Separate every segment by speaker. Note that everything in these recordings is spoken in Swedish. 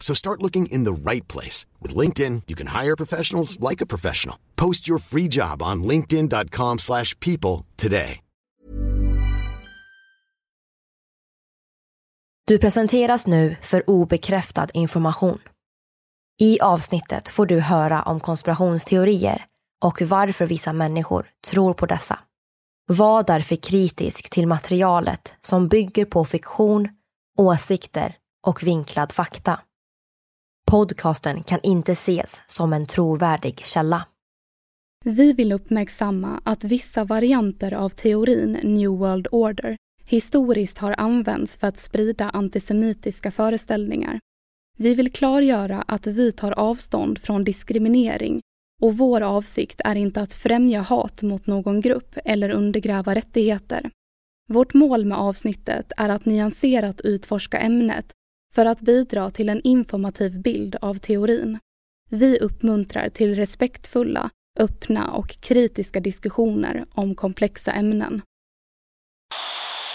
Speaker 1: So start looking in the right place. With LinkedIn, you can hire professionals like a professional. Post your free job on linkedin.com slash people today.
Speaker 2: Du presenteras nu för obekräftad information. I avsnittet får du höra om konspirationsteorier och varför vissa människor tror på dessa. Var därför kritisk till materialet som bygger på fiktion, åsikter och vinklad fakta. Podcasten kan inte ses som en trovärdig källa.
Speaker 3: Vi vill uppmärksamma att vissa varianter av teorin New World Order historiskt har använts för att sprida antisemitiska föreställningar. Vi vill klargöra att vi tar avstånd från diskriminering och vår avsikt är inte att främja hat mot någon grupp eller undergräva rättigheter. Vårt mål med avsnittet är att nyanserat utforska ämnet för att bidra till en informativ bild av teorin. Vi uppmuntrar till respektfulla, öppna och kritiska diskussioner om komplexa ämnen.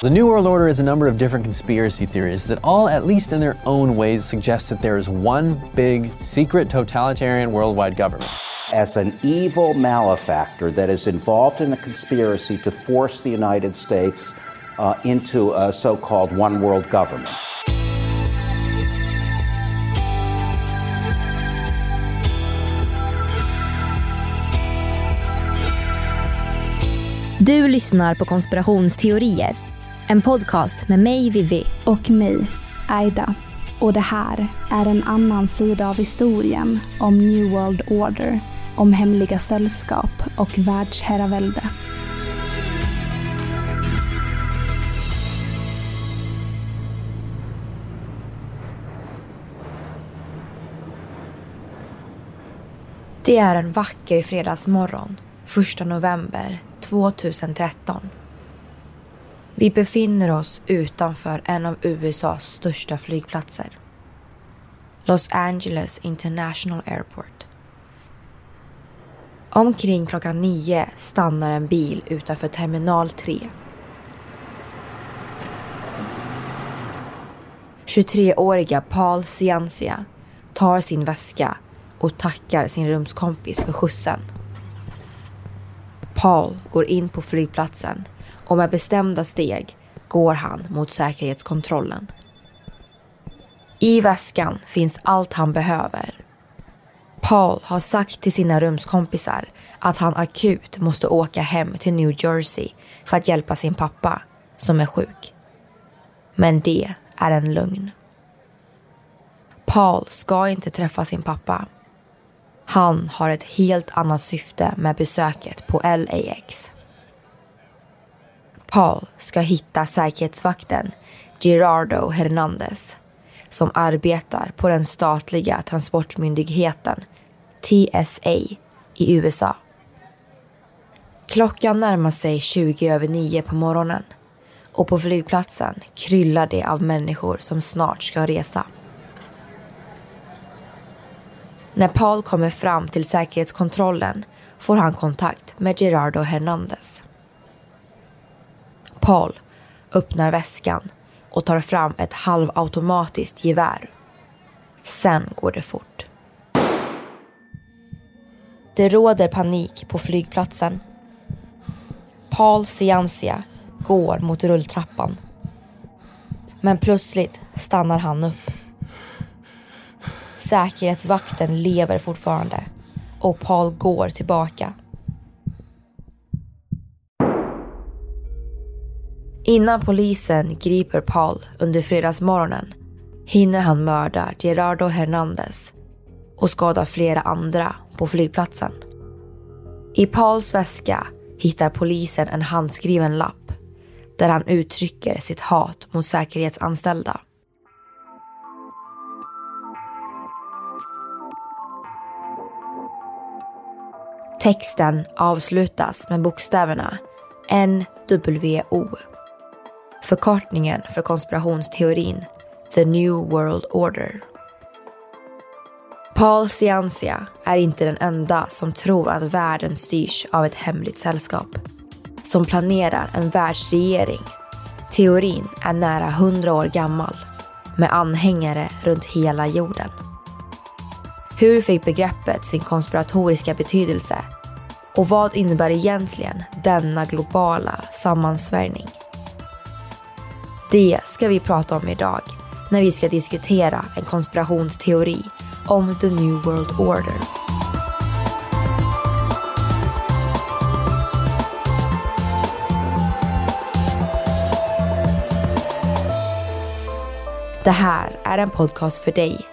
Speaker 4: The New World Order is a number of different conspiracy theories that all, at least in their own ways, suggest that there is one big, secret, totalitarian worldwide government.
Speaker 5: As an evil malefactor that is involved in a conspiracy to force the United States uh, into a so called one world government.
Speaker 2: Du lyssnar på konspirationsteorier. En podcast med mig, Vivi.
Speaker 3: Och mig, Aida. Och det här är en annan sida av historien om New World Order, om hemliga sällskap och världsherravälde.
Speaker 2: Det är en vacker fredagsmorgon, 1 november 2013. Vi befinner oss utanför en av USAs största flygplatser. Los Angeles International Airport. Omkring klockan nio stannar en bil utanför terminal 3. 23-åriga Paul Ciancia tar sin väska och tackar sin rumskompis för skjutsen. Paul går in på flygplatsen och med bestämda steg går han mot säkerhetskontrollen. I väskan finns allt han behöver. Paul har sagt till sina rumskompisar att han akut måste åka hem till New Jersey för att hjälpa sin pappa som är sjuk. Men det är en lögn. Paul ska inte träffa sin pappa. Han har ett helt annat syfte med besöket på LAX. Paul ska hitta säkerhetsvakten Gerardo Hernandez som arbetar på den statliga transportmyndigheten TSA i USA. Klockan närmar sig 20 över 9 på morgonen och på flygplatsen kryllar det av människor som snart ska resa. När Paul kommer fram till säkerhetskontrollen får han kontakt med Gerardo Hernandez. Paul öppnar väskan och tar fram ett halvautomatiskt gevär. Sen går det fort. Det råder panik på flygplatsen. Paul Ciancia går mot rulltrappan. Men plötsligt stannar han upp. Säkerhetsvakten lever fortfarande och Paul går tillbaka. Innan polisen griper Paul under fredagsmorgonen hinner han mörda Gerardo Hernandez och skada flera andra på flygplatsen. I Pauls väska hittar polisen en handskriven lapp där han uttrycker sitt hat mot säkerhetsanställda. Texten avslutas med bokstäverna NWO. Förkortningen för konspirationsteorin The New World Order. Paul Ciancia är inte den enda som tror att världen styrs av ett hemligt sällskap. Som planerar en världsregering. Teorin är nära hundra år gammal med anhängare runt hela jorden. Hur fick begreppet sin konspiratoriska betydelse? Och vad innebär egentligen denna globala sammansvärjning? Det ska vi prata om idag när vi ska diskutera en konspirationsteori om the new world order. Det här är en podcast för dig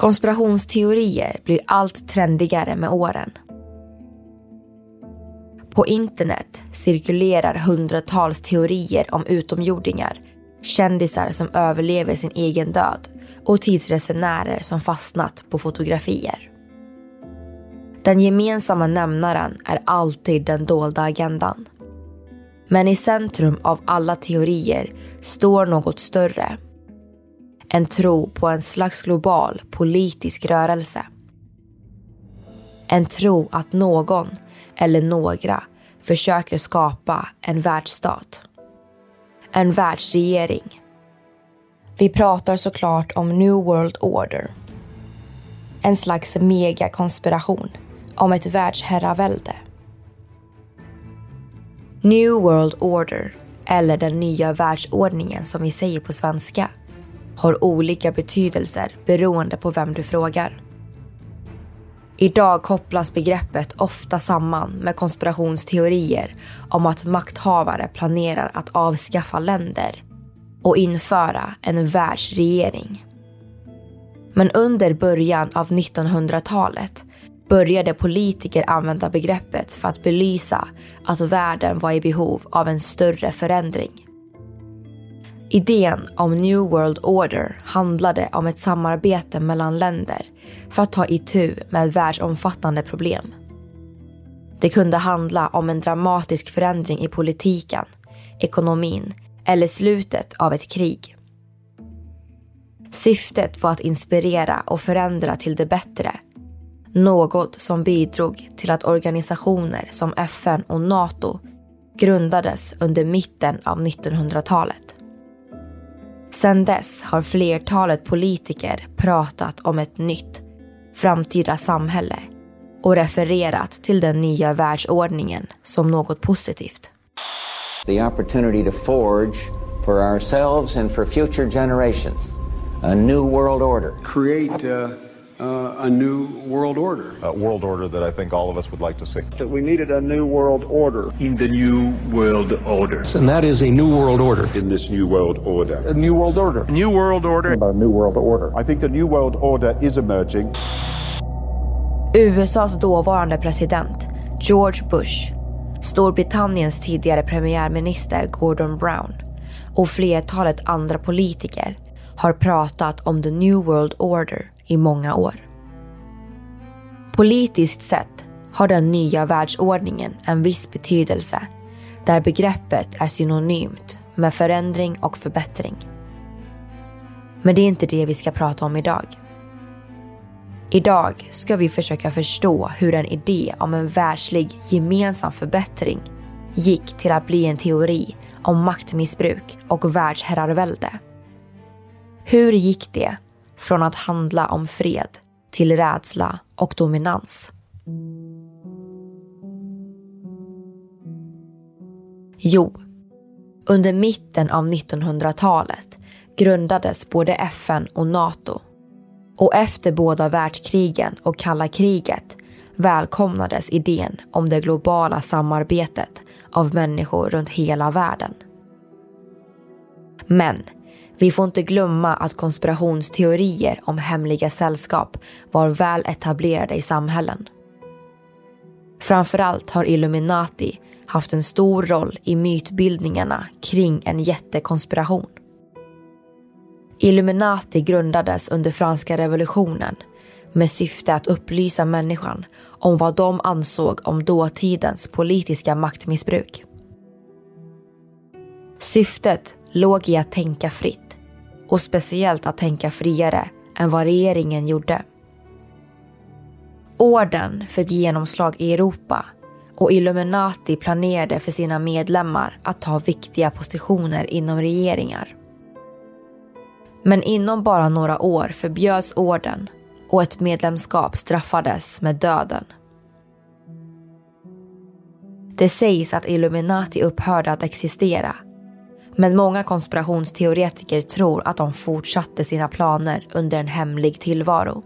Speaker 2: Konspirationsteorier blir allt trendigare med åren. På internet cirkulerar hundratals teorier om utomjordingar, kändisar som överlever sin egen död och tidsresenärer som fastnat på fotografier. Den gemensamma nämnaren är alltid den dolda agendan. Men i centrum av alla teorier står något större en tro på en slags global politisk rörelse. En tro att någon eller några försöker skapa en världsstat. En världsregering. Vi pratar såklart om New World Order. En slags megakonspiration om ett världsherravälde. New World Order, eller den nya världsordningen som vi säger på svenska, har olika betydelser beroende på vem du frågar. Idag kopplas begreppet ofta samman med konspirationsteorier om att makthavare planerar att avskaffa länder och införa en världsregering. Men under början av 1900-talet började politiker använda begreppet för att belysa att världen var i behov av en större förändring. Idén om New World Order handlade om ett samarbete mellan länder för att ta itu med världsomfattande problem. Det kunde handla om en dramatisk förändring i politiken, ekonomin eller slutet av ett krig. Syftet var att inspirera och förändra till det bättre. Något som bidrog till att organisationer som FN och NATO grundades under mitten av 1900-talet. Sedan dess har flertalet politiker pratat om ett nytt, framtida samhälle och refererat till den nya världsordningen som något positivt.
Speaker 6: The opportunity to forge for ourselves and for future generations a new world order.
Speaker 7: Create uh uh, a new world order.
Speaker 8: A world order that I think all of us would like to see.
Speaker 9: That we needed a new world order.
Speaker 10: In the new world order.
Speaker 11: And that is a new world order.
Speaker 12: In this new world order.
Speaker 9: A new world order.
Speaker 8: New world order.
Speaker 9: A new world order.
Speaker 12: I think a new world order is emerging.
Speaker 2: USAs dåvarande president George Bush, Storbritanniens tidigare premiärminister Gordon Brown och flertalet andra politiker har pratat om the New World Order i många år. Politiskt sett har den nya världsordningen en viss betydelse där begreppet är synonymt med förändring och förbättring. Men det är inte det vi ska prata om idag. Idag ska vi försöka förstå hur en idé om en världslig gemensam förbättring gick till att bli en teori om maktmissbruk och världsherravälde. Hur gick det från att handla om fred till rädsla och dominans? Jo, under mitten av 1900-talet grundades både FN och NATO. Och efter båda världskrigen och kalla kriget välkomnades idén om det globala samarbetet av människor runt hela världen. Men vi får inte glömma att konspirationsteorier om hemliga sällskap var väl etablerade i samhällen. Framförallt har Illuminati haft en stor roll i mytbildningarna kring en jättekonspiration. Illuminati grundades under franska revolutionen med syfte att upplysa människan om vad de ansåg om dåtidens politiska maktmissbruk. Syftet låg i att tänka fritt och speciellt att tänka friare än vad regeringen gjorde. Orden fick genomslag i Europa och Illuminati planerade för sina medlemmar att ta viktiga positioner inom regeringar. Men inom bara några år förbjöds orden och ett medlemskap straffades med döden. Det sägs att Illuminati upphörde att existera men många konspirationsteoretiker tror att de fortsatte sina planer under en hemlig tillvaro.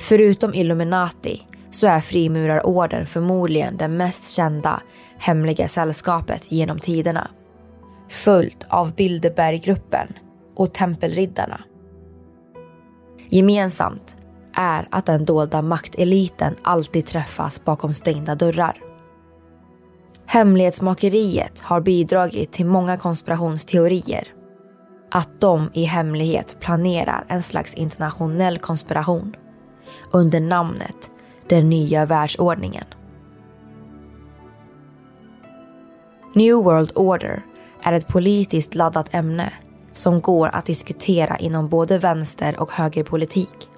Speaker 2: Förutom Illuminati så är frimurarorden förmodligen det mest kända hemliga sällskapet genom tiderna. Följt av Bilderberggruppen och Tempelriddarna. Gemensamt är att den dolda makteliten alltid träffas bakom stängda dörrar. Hemlighetsmakeriet har bidragit till många konspirationsteorier. Att de i hemlighet planerar en slags internationell konspiration under namnet den nya världsordningen. New World Order är ett politiskt laddat ämne som går att diskutera inom både vänster och högerpolitik.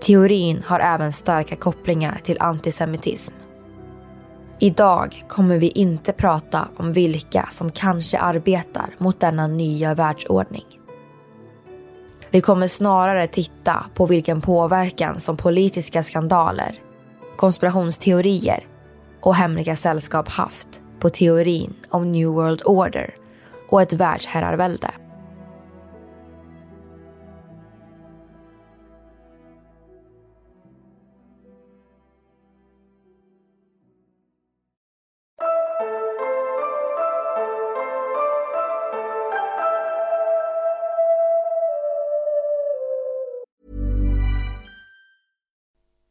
Speaker 2: Teorin har även starka kopplingar till antisemitism. Idag kommer vi inte prata om vilka som kanske arbetar mot denna nya världsordning. Vi kommer snarare titta på vilken påverkan som politiska skandaler, konspirationsteorier och hemliga sällskap haft på teorin om New World Order och ett världsherravälde.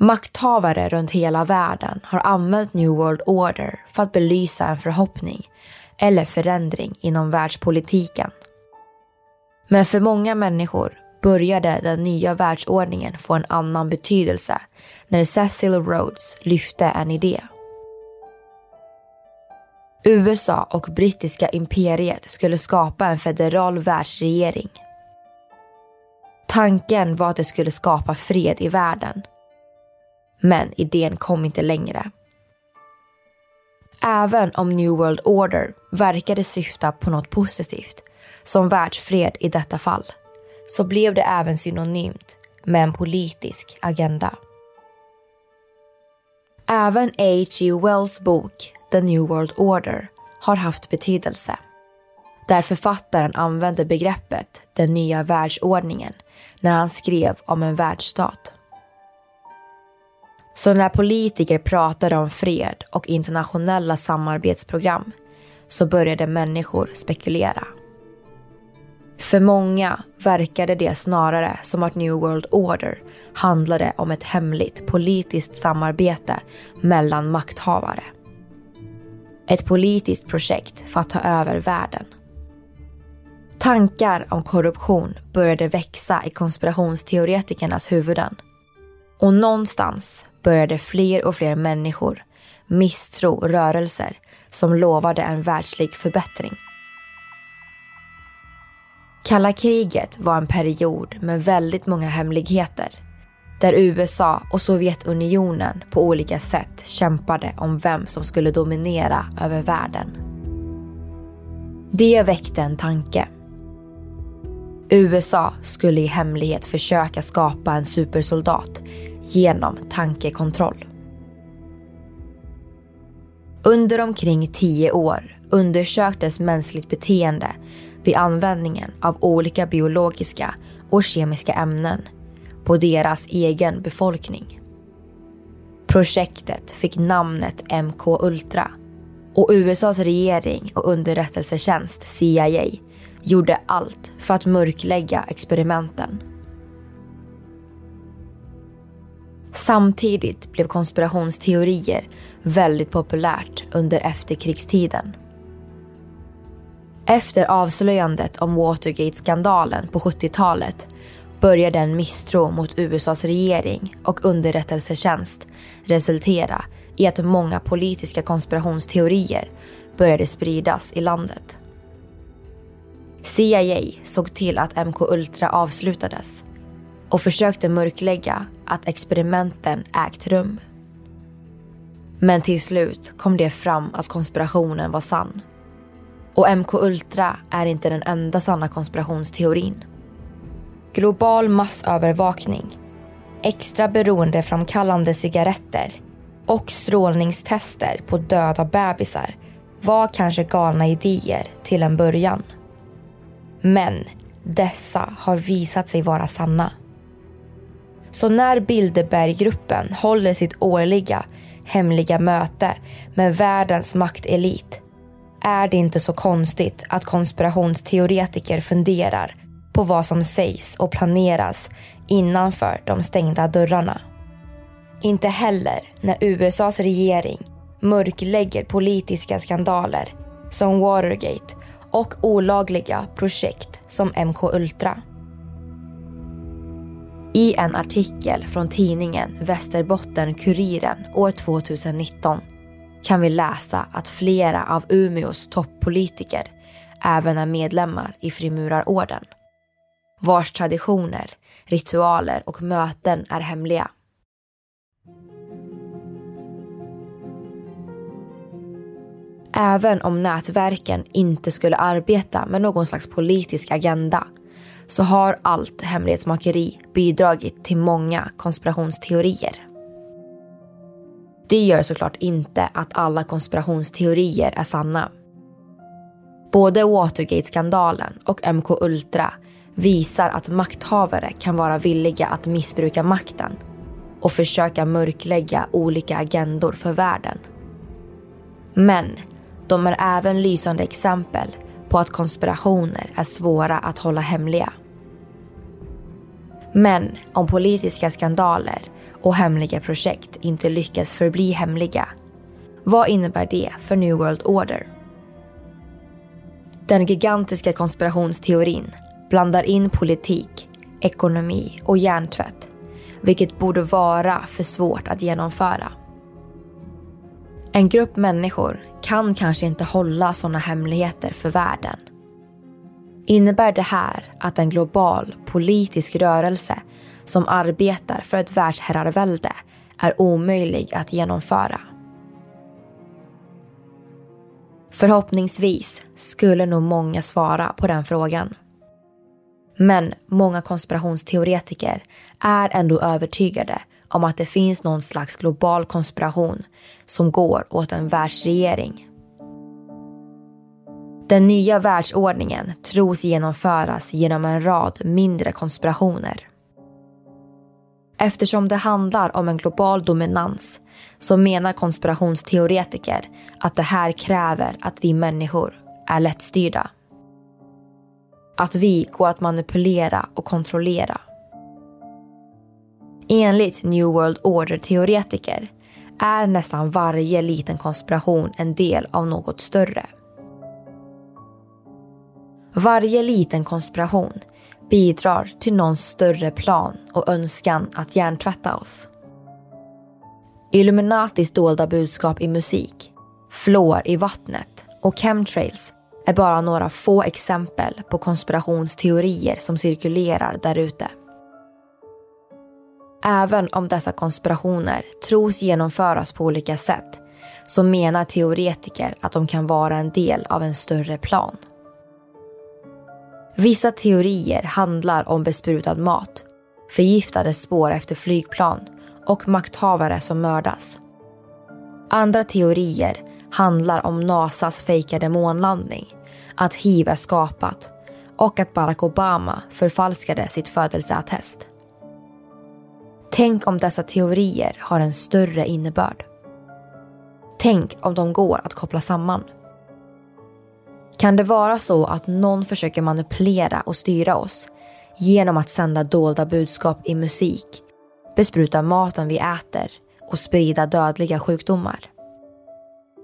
Speaker 2: Makthavare runt hela världen har använt New World Order för att belysa en förhoppning eller förändring inom världspolitiken. Men för många människor började den nya världsordningen få en annan betydelse när Cecil Rhodes lyfte en idé. USA och brittiska imperiet skulle skapa en federal världsregering. Tanken var att det skulle skapa fred i världen men idén kom inte längre. Även om New World Order verkade syfta på något positivt, som världsfred i detta fall, så blev det även synonymt med en politisk agenda. Även H.G. E. Wells bok The New World Order har haft betydelse. Där författaren använde begreppet den nya världsordningen när han skrev om en världsstat. Så när politiker pratade om fred och internationella samarbetsprogram så började människor spekulera. För många verkade det snarare som att New World Order handlade om ett hemligt politiskt samarbete mellan makthavare. Ett politiskt projekt för att ta över världen. Tankar om korruption började växa i konspirationsteoretikernas huvuden. Och någonstans började fler och fler människor misstro rörelser som lovade en världslig förbättring. Kalla kriget var en period med väldigt många hemligheter där USA och Sovjetunionen på olika sätt kämpade om vem som skulle dominera över världen. Det väckte en tanke. USA skulle i hemlighet försöka skapa en supersoldat genom tankekontroll. Under omkring tio år undersöktes mänskligt beteende vid användningen av olika biologiska och kemiska ämnen på deras egen befolkning. Projektet fick namnet MK Ultra och USAs regering och underrättelsetjänst CIA gjorde allt för att mörklägga experimenten. Samtidigt blev konspirationsteorier väldigt populärt under efterkrigstiden. Efter avslöjandet om Watergate-skandalen på 70-talet började en misstro mot USAs regering och underrättelsetjänst resultera i att många politiska konspirationsteorier började spridas i landet. CIA såg till att MK Ultra avslutades och försökte mörklägga att experimenten ägt rum. Men till slut kom det fram att konspirationen var sann. Och MK Ultra är inte den enda sanna konspirationsteorin. Global massövervakning, extra beroendeframkallande cigaretter och strålningstester på döda bebisar var kanske galna idéer till en början. Men dessa har visat sig vara sanna. Så när Bilderberggruppen håller sitt årliga hemliga möte med världens maktelit är det inte så konstigt att konspirationsteoretiker funderar på vad som sägs och planeras innanför de stängda dörrarna. Inte heller när USAs regering mörklägger politiska skandaler som Watergate och olagliga projekt som MK Ultra. I en artikel från tidningen Västerbotten-Kuriren år 2019 kan vi läsa att flera av Umeås toppolitiker även är medlemmar i Frimurarorden. Vars traditioner, ritualer och möten är hemliga. Även om nätverken inte skulle arbeta med någon slags politisk agenda så har allt hemlighetsmakeri bidragit till många konspirationsteorier. Det gör såklart inte att alla konspirationsteorier är sanna. Både Watergate-skandalen och MK Ultra visar att makthavare kan vara villiga att missbruka makten och försöka mörklägga olika agendor för världen. Men de är även lysande exempel på att konspirationer är svåra att hålla hemliga. Men om politiska skandaler och hemliga projekt inte lyckas förbli hemliga, vad innebär det för New World Order? Den gigantiska konspirationsteorin blandar in politik, ekonomi och hjärntvätt, vilket borde vara för svårt att genomföra. En grupp människor kan kanske inte hålla sådana hemligheter för världen. Innebär det här att en global politisk rörelse som arbetar för ett världsherravälde är omöjlig att genomföra? Förhoppningsvis skulle nog många svara på den frågan. Men många konspirationsteoretiker är ändå övertygade om att det finns någon slags global konspiration som går åt en världsregering. Den nya världsordningen tros genomföras genom en rad mindre konspirationer. Eftersom det handlar om en global dominans så menar konspirationsteoretiker att det här kräver att vi människor är lättstyrda. Att vi går att manipulera och kontrollera. Enligt New World Order-teoretiker är nästan varje liten konspiration en del av något större. Varje liten konspiration bidrar till någon större plan och önskan att hjärntvätta oss. Illuminatis dolda budskap i musik, flår i vattnet och chemtrails är bara några få exempel på konspirationsteorier som cirkulerar därute. Även om dessa konspirationer tros genomföras på olika sätt så menar teoretiker att de kan vara en del av en större plan. Vissa teorier handlar om besprutad mat, förgiftade spår efter flygplan och makthavare som mördas. Andra teorier handlar om NASAs fejkade månlandning, att hiv är skapat och att Barack Obama förfalskade sitt födelseattest. Tänk om dessa teorier har en större innebörd. Tänk om de går att koppla samman. Kan det vara så att någon försöker manipulera och styra oss genom att sända dolda budskap i musik, bespruta maten vi äter och sprida dödliga sjukdomar?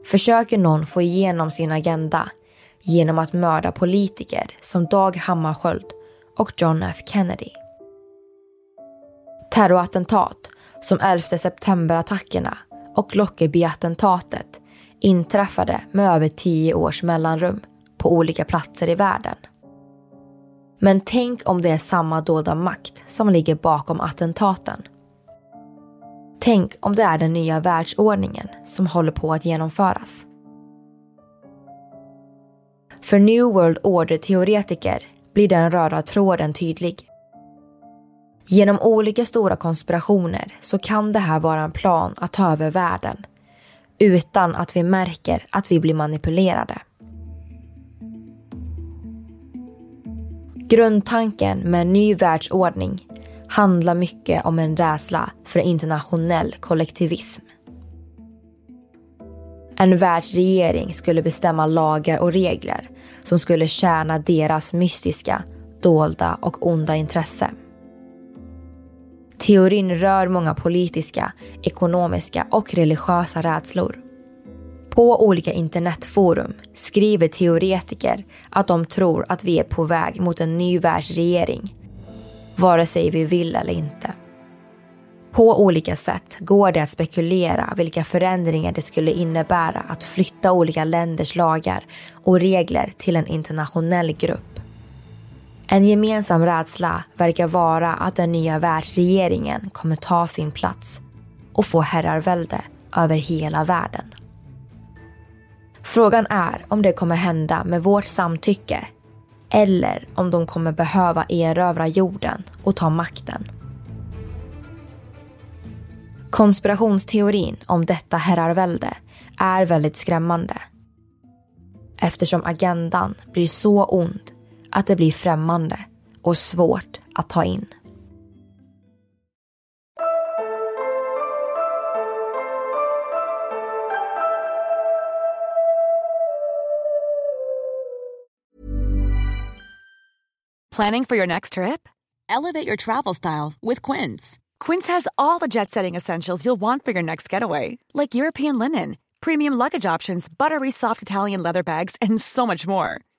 Speaker 2: Försöker någon få igenom sin agenda genom att mörda politiker som Dag Hammarskjöld och John F Kennedy? Terrorattentat som 11 september-attackerna och Lockerbie-attentatet inträffade med över tio års mellanrum på olika platser i världen. Men tänk om det är samma dolda makt som ligger bakom attentaten. Tänk om det är den nya världsordningen som håller på att genomföras. För New World Order-teoretiker blir den röda tråden tydlig. Genom olika stora konspirationer så kan det här vara en plan att ta över världen utan att vi märker att vi blir manipulerade. Grundtanken med en ny världsordning handlar mycket om en rädsla för internationell kollektivism. En världsregering skulle bestämma lagar och regler som skulle tjäna deras mystiska, dolda och onda intresse. Teorin rör många politiska, ekonomiska och religiösa rädslor. På olika internetforum skriver teoretiker att de tror att vi är på väg mot en ny världsregering. Vare sig vi vill eller inte. På olika sätt går det att spekulera vilka förändringar det skulle innebära att flytta olika länders lagar och regler till en internationell grupp. En gemensam rädsla verkar vara att den nya världsregeringen kommer ta sin plats och få herrarvälde över hela världen. Frågan är om det kommer hända med vårt samtycke eller om de kommer behöva erövra jorden och ta makten. Konspirationsteorin om detta herrarvälde är väldigt skrämmande. Eftersom agendan blir så ond att det blir främmande och svårt att ta in.
Speaker 13: Planning for your next trip? Elevate your travel style with Quince. Quince has all the jet setting essentials you'll want for your next getaway, like European linen, premium luggage options, buttery soft Italian leather bags, and so much more.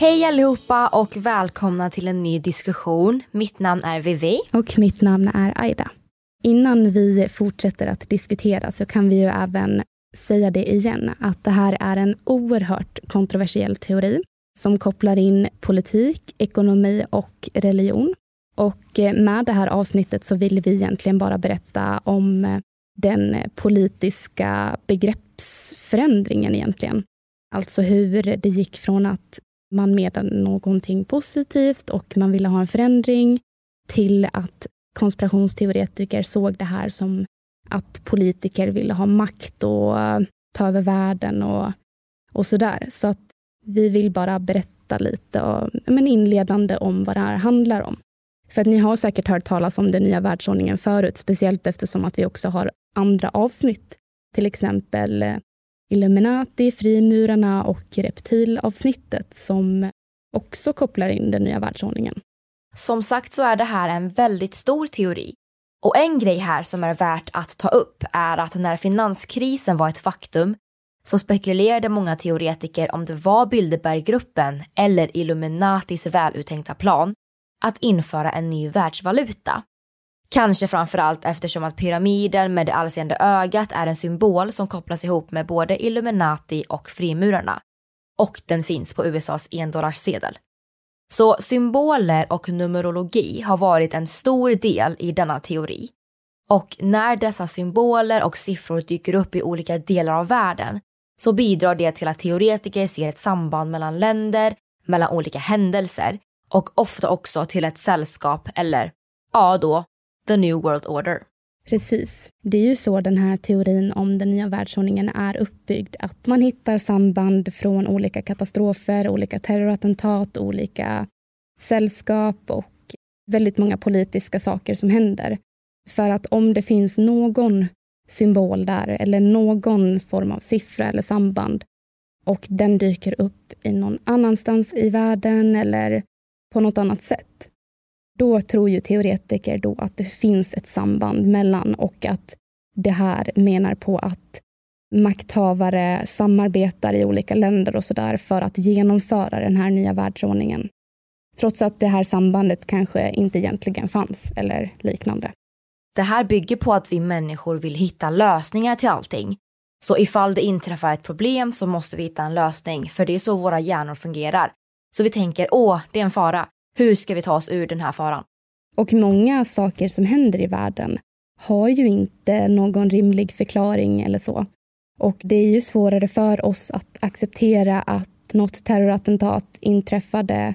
Speaker 2: Hej allihopa och välkomna till en ny diskussion. Mitt namn är Vivi.
Speaker 3: Och mitt namn är Aida. Innan vi fortsätter att diskutera så kan vi ju även säga det igen, att det här är en oerhört kontroversiell teori som kopplar in politik, ekonomi och religion. Och med det här avsnittet så vill vi egentligen bara berätta om den politiska begreppsförändringen egentligen. Alltså hur det gick från att man menade någonting positivt och man ville ha en förändring till att konspirationsteoretiker såg det här som att politiker ville ha makt och eh, ta över världen och, och sådär. Så att vi vill bara berätta lite och, men inledande om vad det här handlar om. För att ni har säkert hört talas om den nya världsordningen förut, speciellt eftersom att vi också har andra avsnitt. Till exempel eh, Illuminati, frimurarna och reptilavsnittet som också kopplar in den nya världsordningen.
Speaker 2: Som sagt så är det här en väldigt stor teori. Och en grej här som är värt att ta upp är att när finanskrisen var ett faktum så spekulerade många teoretiker om det var Bilderberggruppen eller Illuminatis väluttänkta plan att införa en ny världsvaluta. Kanske framförallt eftersom att pyramiden med det allseende ögat är en symbol som kopplas ihop med både Illuminati och frimurarna. Och den finns på USAs endollarsedel. Så symboler och numerologi har varit en stor del i denna teori. Och när dessa symboler och siffror dyker upp i olika delar av världen så bidrar det till att teoretiker ser ett samband mellan länder, mellan olika händelser och ofta också till ett sällskap eller, ja då, the new world order.
Speaker 3: Precis. Det är ju så den här teorin om den nya världsordningen är uppbyggd. Att man hittar samband från olika katastrofer, olika terrorattentat, olika sällskap och väldigt många politiska saker som händer. För att om det finns någon symbol där eller någon form av siffra eller samband och den dyker upp i någon annanstans i världen eller på något annat sätt då tror ju teoretiker då att det finns ett samband mellan och att det här menar på att makthavare samarbetar i olika länder och sådär för att genomföra den här nya världsordningen. Trots att det här sambandet kanske inte egentligen fanns eller liknande.
Speaker 2: Det här bygger på att vi människor vill hitta lösningar till allting. Så ifall det inträffar ett problem så måste vi hitta en lösning, för det är så våra hjärnor fungerar. Så vi tänker, åh, det är en fara. Hur ska vi ta oss ur den här faran?
Speaker 3: Och många saker som händer i världen har ju inte någon rimlig förklaring eller så. Och det är ju svårare för oss att acceptera att något terrorattentat inträffade.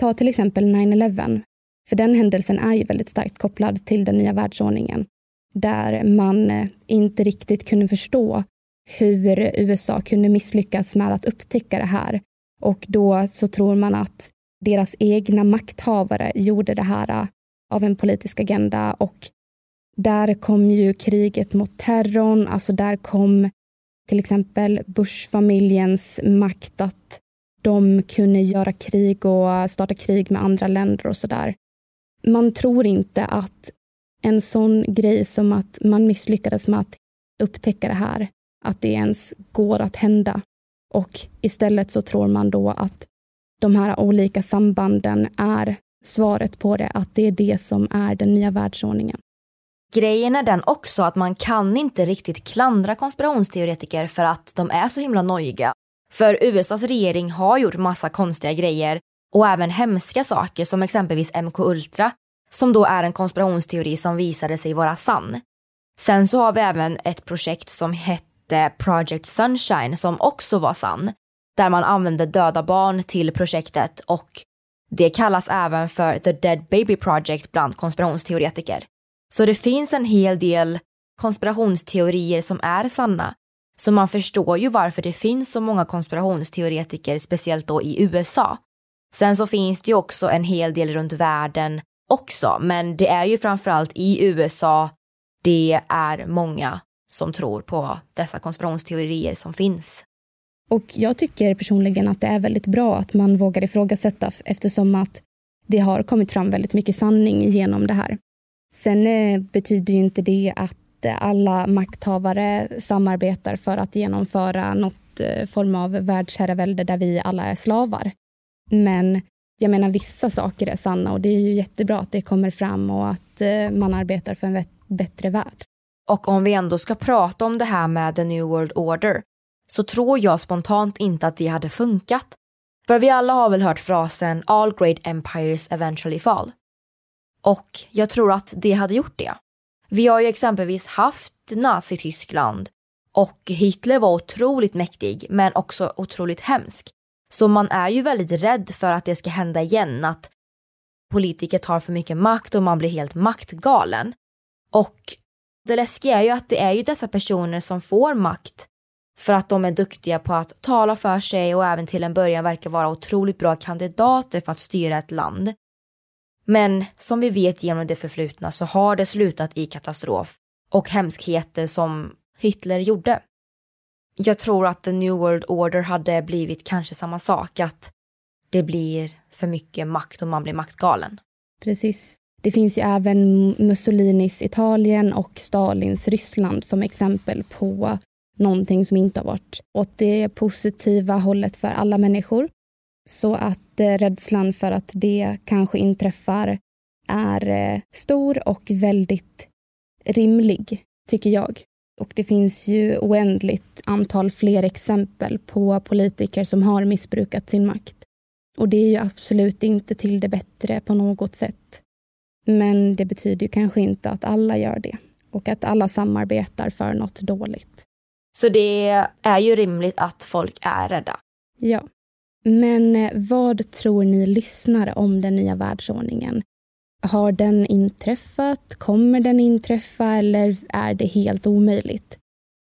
Speaker 3: Ta till exempel 9-11. För den händelsen är ju väldigt starkt kopplad till den nya världsordningen. Där man inte riktigt kunde förstå hur USA kunde misslyckas med att upptäcka det här. Och då så tror man att deras egna makthavare gjorde det här äh, av en politisk agenda och där kom ju kriget mot terrorn, alltså där kom till exempel Bush-familjens makt att de kunde göra krig och starta krig med andra länder och sådär. Man tror inte att en sån grej som att man misslyckades med att upptäcka det här, att det ens går att hända. Och istället så tror man då att de här olika sambanden är svaret på det, att det är det som är den nya världsordningen.
Speaker 2: Grejen är den också att man kan inte riktigt klandra konspirationsteoretiker för att de är så himla nojiga. För USAs regering har gjort massa konstiga grejer och även hemska saker som exempelvis MK Ultra som då är en konspirationsteori som visade sig vara sann. Sen så har vi även ett projekt som hette Project Sunshine som också var sann, där man använde döda barn till projektet och det kallas även för The Dead Baby Project bland konspirationsteoretiker. Så det finns en hel del konspirationsteorier som är sanna. Så man förstår ju varför det finns så många konspirationsteoretiker, speciellt då i USA. Sen så finns det ju också en hel del runt världen också, men det är ju framförallt i USA det är många som tror på dessa konspirationsteorier som finns.
Speaker 3: Och jag tycker personligen att det är väldigt bra att man vågar ifrågasätta eftersom att det har kommit fram väldigt mycket sanning genom det här. Sen eh, betyder ju inte det att alla makthavare samarbetar för att genomföra något eh, form av världsherravälde där vi alla är slavar. Men jag menar vissa saker är sanna och det är ju jättebra att det kommer fram och att eh, man arbetar för en bättre värld.
Speaker 2: Och om vi ändå ska prata om det här med the new world order så tror jag spontant inte att det hade funkat. För vi alla har väl hört frasen all great empires eventually fall. Och jag tror att det hade gjort det. Vi har ju exempelvis haft Nazityskland och Hitler var otroligt mäktig men också otroligt hemsk. Så man är ju väldigt rädd för att det ska hända igen, att politiker tar för mycket makt och man blir helt maktgalen. Och det läskiga är ju att det är ju dessa personer som får makt för att de är duktiga på att tala för sig och även till en början verkar vara otroligt bra kandidater för att styra ett land. Men som vi vet genom det förflutna så har det slutat i katastrof och hemskheter som Hitler gjorde. Jag tror att the new world order hade blivit kanske samma sak, att det blir för mycket makt och man blir maktgalen.
Speaker 3: Precis. Det finns ju även Mussolinis Italien och Stalins Ryssland som exempel på någonting som inte har varit åt det positiva hållet för alla människor. Så att eh, rädslan för att det kanske inträffar är eh, stor och väldigt rimlig, tycker jag. Och det finns ju oändligt antal fler exempel på politiker som har missbrukat sin makt. Och det är ju absolut inte till det bättre på något sätt. Men det betyder ju kanske inte att alla gör det och att alla samarbetar för något dåligt.
Speaker 2: Så det är ju rimligt att folk är rädda.
Speaker 3: Ja. Men eh, vad tror ni lyssnare om den nya världsordningen? Har den inträffat? Kommer den inträffa eller är det helt omöjligt?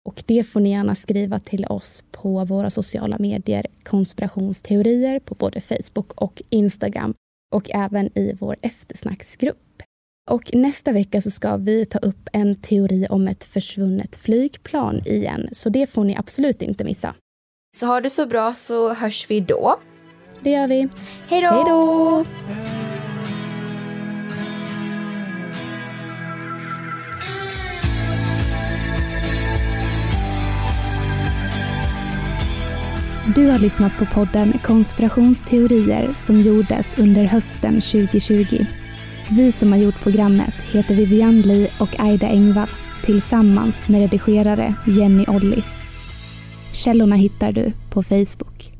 Speaker 3: Och det får ni gärna skriva till oss på våra sociala medier, konspirationsteorier på både Facebook och Instagram och även i vår eftersnacksgrupp. Och nästa vecka så ska vi ta upp en teori om ett försvunnet flygplan igen, så det får ni absolut inte missa.
Speaker 2: Så ha det så bra så hörs vi då.
Speaker 3: Det gör vi.
Speaker 2: Hej då!
Speaker 3: Hej då! Du har lyssnat på podden Konspirationsteorier som gjordes under hösten 2020. Vi som har gjort programmet heter Vivian Lee och Aida Engvall tillsammans med redigerare Jenny Olli. Källorna hittar du på Facebook.